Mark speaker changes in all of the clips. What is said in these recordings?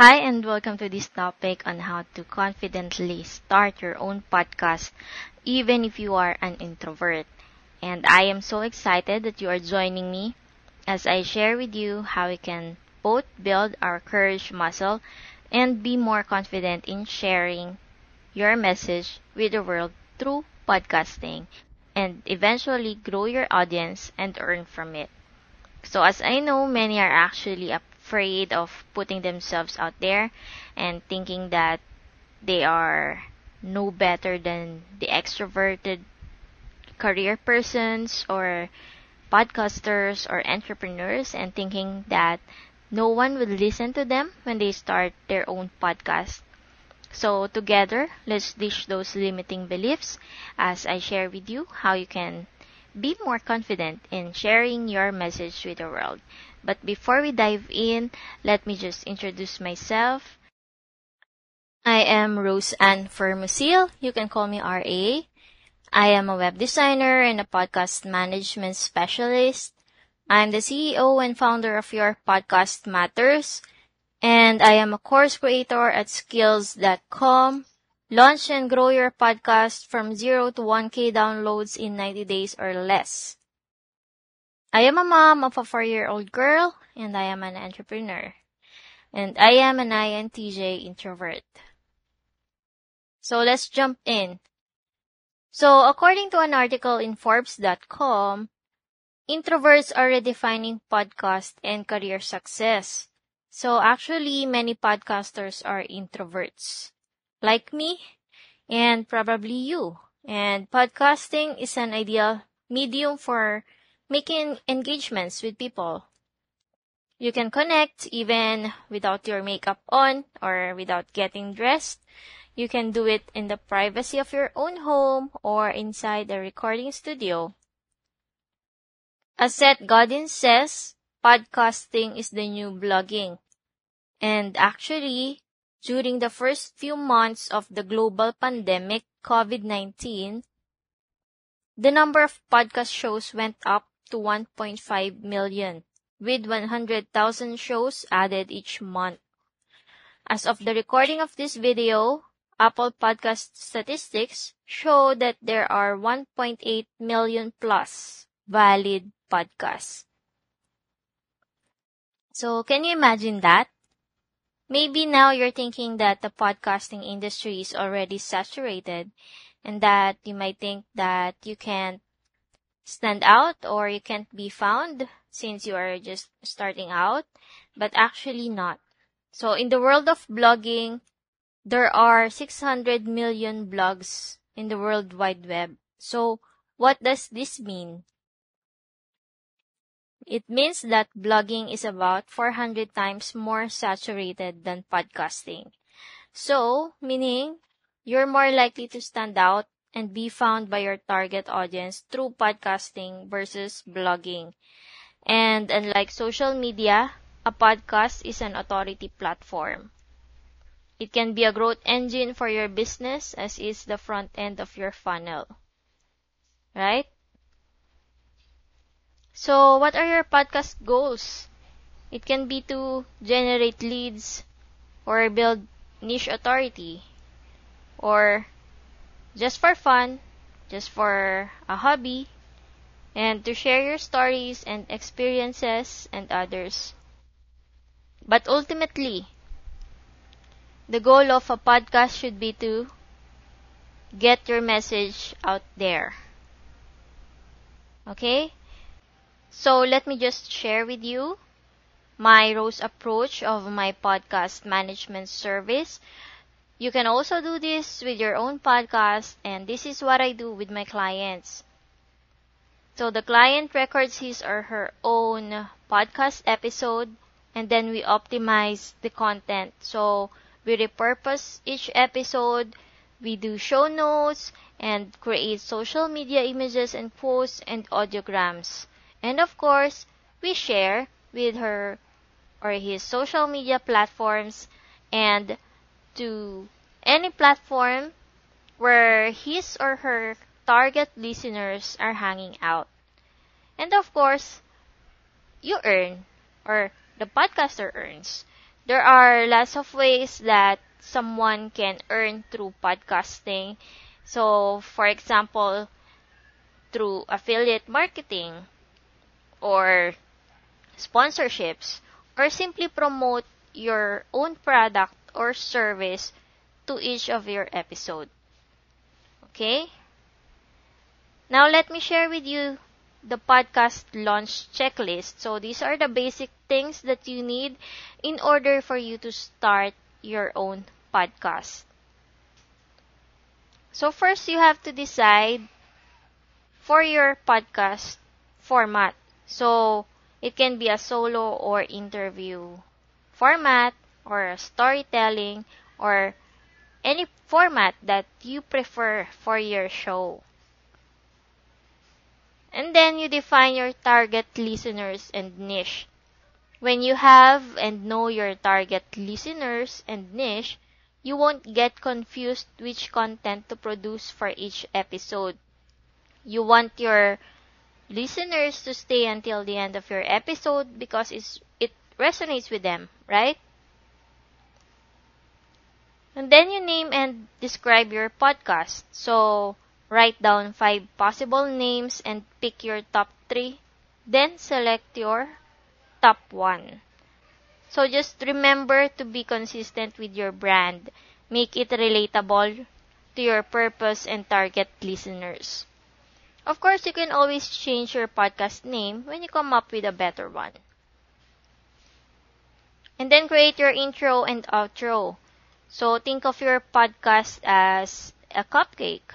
Speaker 1: Hi, and welcome to this topic on how to confidently start your own podcast, even if you are an introvert. And I am so excited that you are joining me as I share with you how we can both build our courage muscle and be more confident in sharing your message with the world through podcasting and eventually grow your audience and earn from it. So as I know, many are actually afraid of putting themselves out there and thinking that they are no better than the extroverted career persons or podcasters or entrepreneurs and thinking that no one will listen to them when they start their own podcast. So together, let's dish those limiting beliefs as I share with you how you can be more confident in sharing your message with the world. But before we dive in, let me just introduce myself. I am Rose Ann Fermocil. You can call me RA. I am a web designer and a podcast management specialist. I'm the CEO and founder of Your Podcast Matters, and I am a course creator at skills.com. Launch and grow your podcast from 0 to 1k downloads in 90 days or less. I am a mom of a 4-year-old girl, and I am an entrepreneur. And I am an INTJ introvert. So let's jump in. So according to an article in Forbes.com, introverts are redefining podcast and career success. So actually, many podcasters are introverts. Like me, and probably you. And podcasting is an ideal medium for making engagements with people. You can connect even without your makeup on or without getting dressed. You can do it in the privacy of your own home or inside a recording studio. As Seth Godin says, podcasting is the new blogging. And actually, during the first few months of the global pandemic, COVID-19, the number of podcast shows went up to 1.5 million, with 100,000 shows added each month. As of the recording of this video, Apple Podcast statistics show that there are 1.8 million plus valid podcasts. So, can you imagine that? Maybe now you're thinking that the podcasting industry is already saturated and that you might think that you can't stand out or you can't be found since you are just starting out, but actually not. So in the world of blogging, there are 600 million blogs in the World Wide Web. So what does this mean? It means that blogging is about 400 times more saturated than podcasting. So, meaning you're more likely to stand out and be found by your target audience through podcasting versus blogging. And unlike social media, a podcast is an authority platform. It can be a growth engine for your business as is the front end of your funnel. Right? So, what are your podcast goals? It can be to generate leads or build niche authority or just for fun, just for a hobby, and to share your stories and experiences and others. But ultimately, the goal of a podcast should be to get your message out there. Okay? So let me just share with you my Rose approach of my podcast management service you can also do this with your own podcast, and this is what I do with my clients. So the client records his or her own podcast episode and then we optimize the content. So we repurpose each episode, we do show notes and create social media images and posts and audiograms. And of course, we share with her or his social media platforms and to any platform where his or her target listeners are hanging out. And of course, you earn or the podcaster earns. There are lots of ways that someone can earn through podcasting. So, for example, through affiliate marketing or sponsorships or simply promote your own product or service to each of your episode. Okay? Now let me share with you the podcast launch checklist. So these are the basic things that you need in order for you to start your own podcast. So first you have to decide for your podcast format. So it can be a solo or interview format or storytelling or any format that you prefer for your show. And then you define your target listeners and niche. When you have and know your target listeners and niche, you won't get confused which content to produce for each episode. You want your listeners to stay until the end of your episode because it's, it resonates with them, right? And then you name and describe your podcast. So, write down five possible names and pick your top three. Then select your top one. So just remember to be consistent with your brand. Make it relatable to your purpose and target listeners. Of course, you can always change your podcast name when you come up with a better one. And then create your intro and outro. So think of your podcast as a cupcake.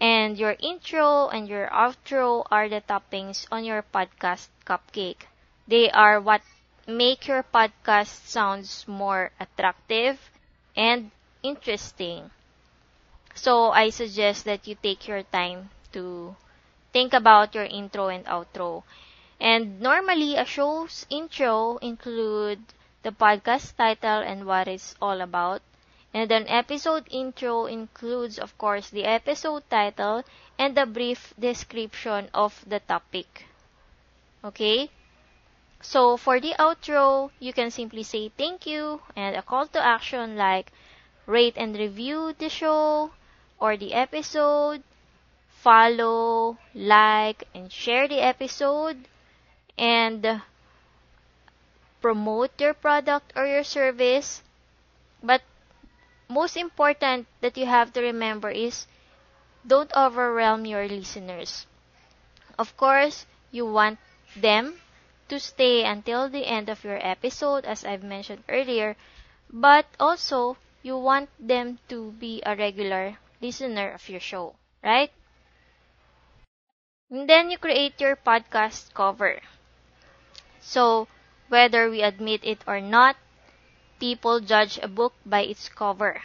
Speaker 1: And your intro and your outro are the toppings on your podcast cupcake. They are what make your podcast sounds more attractive and interesting. So I suggest that you take your time to think about your intro and outro. And normally a show's intro include the podcast title and what it's all about. And an episode intro includes, of course, the episode title and a brief description of the topic. Okay? So, for the outro, you can simply say thank you and a call to action like rate and review the show or the episode, follow, like, and share the episode, and promote your product or your service. But most important that you have to remember is don't overwhelm your listeners. Of course, you want them to stay until the end of your episode, as I've mentioned earlier, but also you want them to be a regular listener of your show, right? And then you create your podcast cover. So, whether we admit it or not, people judge a book by its cover.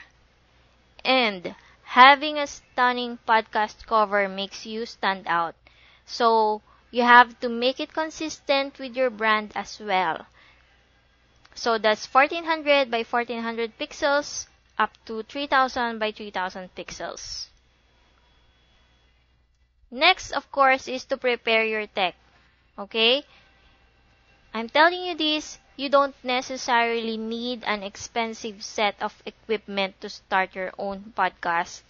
Speaker 1: And having a stunning podcast cover makes you stand out. So, you have to make it consistent with your brand as well. So that's 1400 by 1400 pixels up to 3000 by 3000 pixels. Next, of course, is to prepare your tech. Okay? I'm telling you this, you don't necessarily need an expensive set of equipment to start your own podcast.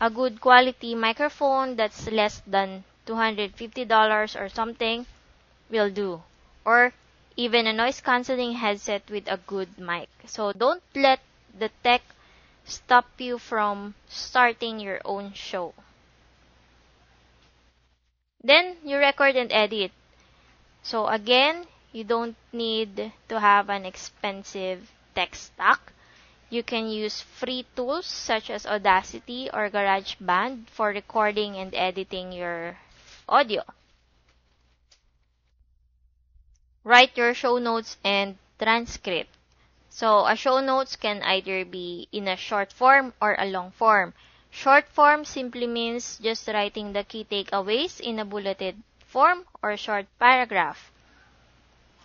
Speaker 1: A good quality microphone that's less than $250 or something will do. Or even a noise cancelling headset with a good mic. So don't let the tech stop you from starting your own show. Then you record and edit. So again, you don't need to have an expensive tech stack. You can use free tools such as Audacity or GarageBand for recording and editing your audio. write your show notes and transcript. So, a show notes can either be in a short form or a long form. Short form simply means just writing the key takeaways in a bulleted form or short paragraph.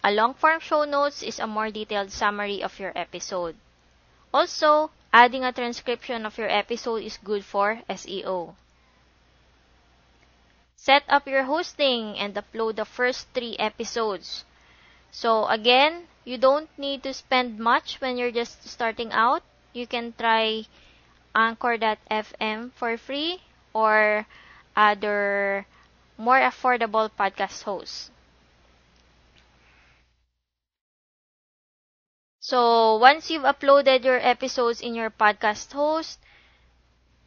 Speaker 1: A long form show notes is a more detailed summary of your episode. Also, adding a transcription of your episode is good for SEO. Set up your hosting and upload the first three episodes. So again, you don't need to spend much when you're just starting out. You can try Anchor.fm for free or other more affordable podcast hosts. So, once you've uploaded your episodes in your podcast host,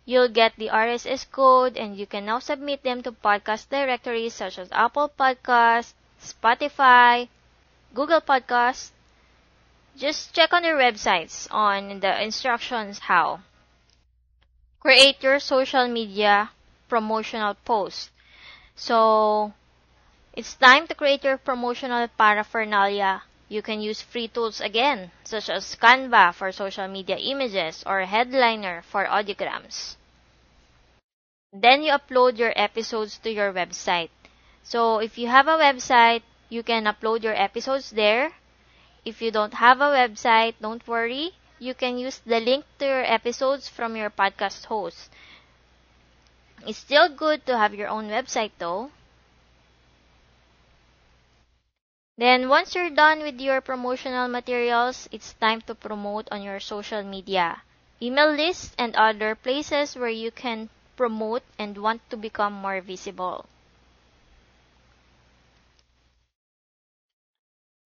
Speaker 1: you'll get the RSS code and you can now submit them to podcast directories such as Apple Podcasts, Spotify, Google Podcasts. Just check on their websites on the instructions how. Create your social media promotional post. So, it's time to create your promotional paraphernalia. You can use free tools again, such as Canva for social media images or Headliner for audiograms. Then you upload your episodes to your website. So if you have a website, you can upload your episodes there. If you don't have a website, don't worry. You can use the link to your episodes from your podcast host. It's still good to have your own website though. Then once you're done with your promotional materials, it's time to promote on your social media, email lists, and other places where you can promote and want to become more visible.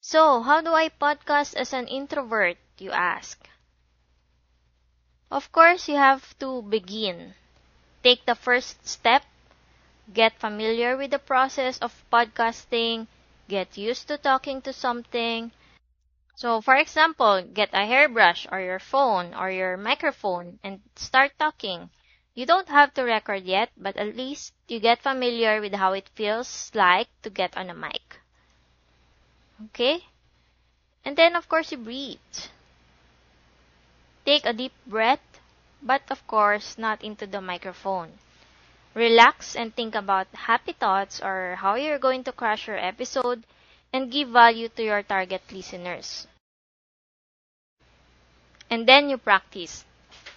Speaker 1: So, how do I podcast as an introvert, you ask? Of course, you have to begin. Take the first step, get familiar with the process of podcasting, get used to talking to something. So, for example, get a hairbrush or your phone or your microphone and start talking. You don't have to record yet, but at least you get familiar with how it feels like to get on a mic. Okay? And then, of course, you breathe. Take a deep breath, but of course, not into the microphone. Relax and think about happy thoughts or how you're going to crush your episode and give value to your target listeners. And then you practice.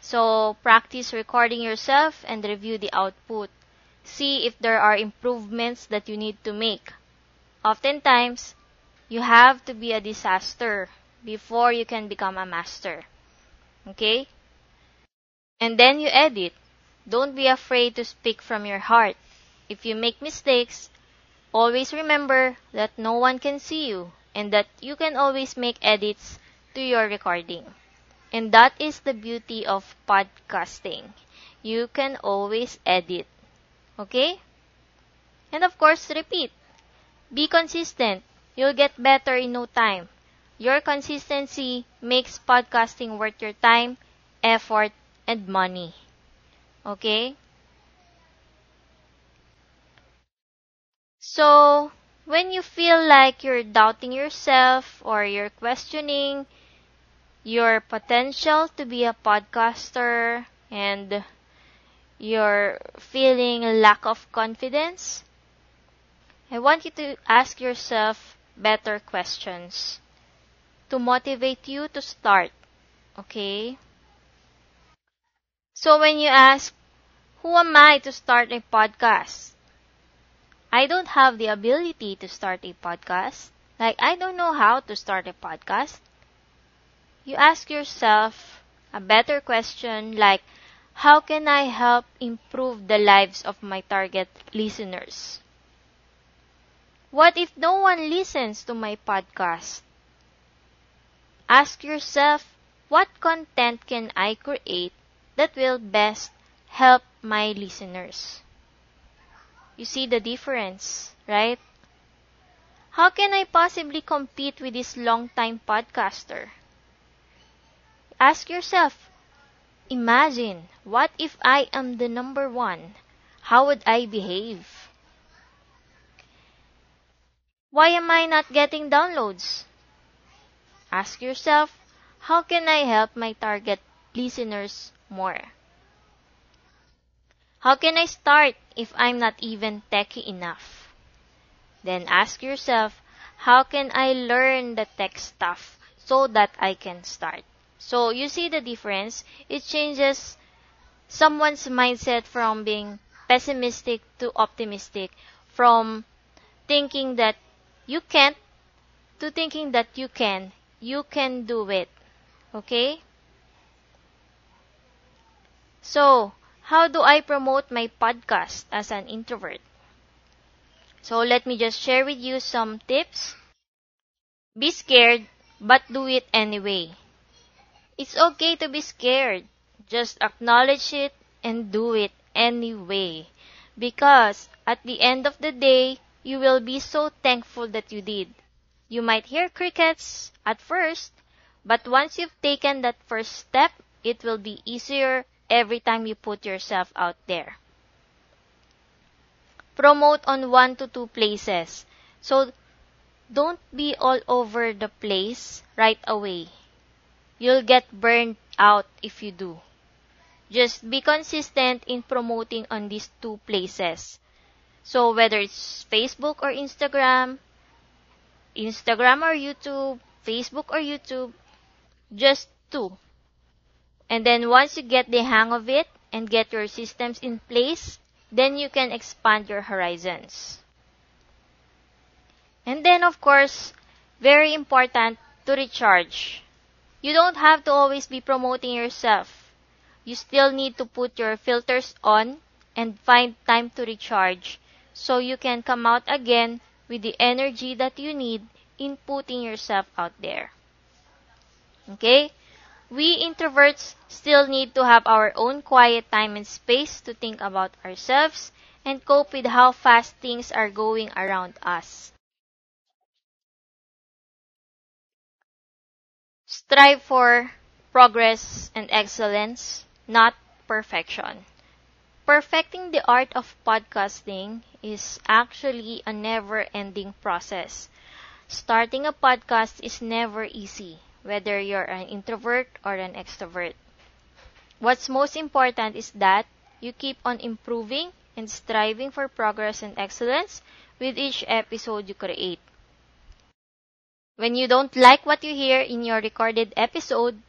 Speaker 1: So, practice recording yourself and review the output. See if there are improvements that you need to make. Oftentimes, you have to be a disaster before you can become a master. Okay? And then you edit. Don't be afraid to speak from your heart. If you make mistakes, always remember that no one can see you and that you can always make edits to your recording. And that is the beauty of podcasting. You can always edit. Okay? And of course, repeat. Be consistent. You'll get better in no time. Your consistency makes podcasting worth your time, effort, and money. Okay? So, when you feel like you're doubting yourself or you're questioning your potential to be a podcaster and you're feeling lack of confidence, I want you to ask yourself better questions to motivate you to start. Okay? So when you ask, who am I to start a podcast? I don't have the ability to start a podcast. Like, I don't know how to start a podcast. You ask yourself a better question like, how can I help improve the lives of my target listeners? What if no one listens to my podcast? Ask yourself, what content can I create that will best help my listeners. You see the difference, right? How can I possibly compete with this long-time podcaster? Ask yourself, imagine, what if I am the number one? How would I behave? Why am I not getting downloads? Ask yourself, how can I help my target listeners more? How can I start if I'm not even techy enough? Then ask yourself, how can I learn the tech stuff so that I can start? So you see the difference? It changes someone's mindset from being pessimistic to optimistic, from thinking that you can't to thinking that you can. You can do it. Okay? So, how do I promote my podcast as an introvert? So, let me just share with you some tips. Be scared, but do it anyway. It's okay to be scared. Just acknowledge it and do it anyway. Because at the end of the day, you will be so thankful that you did. You might hear crickets at first, but once you've taken that first step, it will be easier every time you put yourself out there. Promote on one to two places. So don't be all over the place right away. You'll get burned out if you do. Just be consistent in promoting on these two places. So whether it's Facebook or Instagram, Instagram or YouTube, Facebook or YouTube, just two. And then once you get the hang of it and get your systems in place, then you can expand your horizons. And then of course, very important to recharge. You don't have to always be promoting yourself. You still need to put your filters on and find time to recharge so you can come out again with the energy that you need in putting yourself out there. Okay? We introverts still need to have our own quiet time and space to think about ourselves and cope with how fast things are going around us. Strive for progress and excellence, not perfection. Perfecting the art of podcasting is actually a never ending process. Starting a podcast is never easy whether you're an introvert or an extrovert. What's most important is that you keep on improving and striving for progress and excellence with each episode you create. When you don't like what you hear in your recorded episode,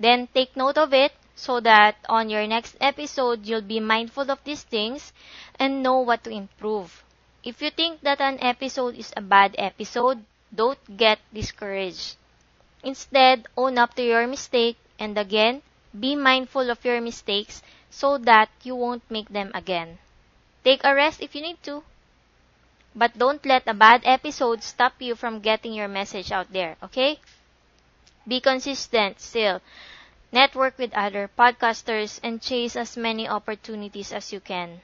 Speaker 1: then take note of it so that on your next episode you'll be mindful of these things and know what to improve. If you think that an episode is a bad episode, don't get discouraged. Instead, own up to your mistake and again, be mindful of your mistakes so that you won't make them again. Take a rest if you need to. But don't let a bad episode stop you from getting your message out there, okay? Be consistent still. Network with other podcasters and chase as many opportunities as you can.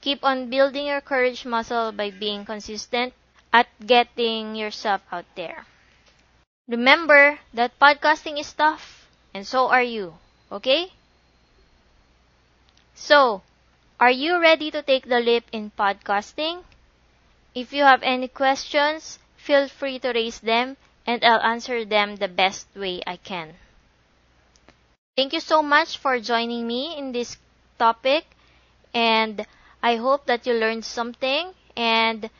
Speaker 1: Keep on building your courage muscle by being consistent at getting yourself out there. Remember that podcasting is tough, and so are you, okay? So, are you ready to take the leap in podcasting? If you have any questions, feel free to raise them and I'll answer them the best way I can. Thank you so much for joining me in this topic and I hope that you learned something and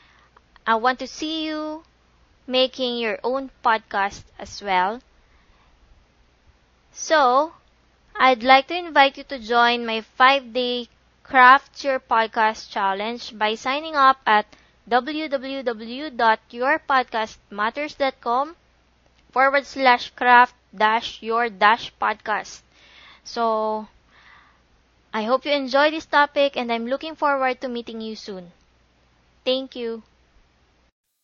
Speaker 1: I want to see you making your own podcast as well. So, I'd like to invite you to join my 5-day Craft Your Podcast Challenge by signing up at www.yourpodcastmatters.com forward slash craft dash your dash podcast. So, I hope you enjoy this topic and I'm looking forward to meeting you soon. Thank you.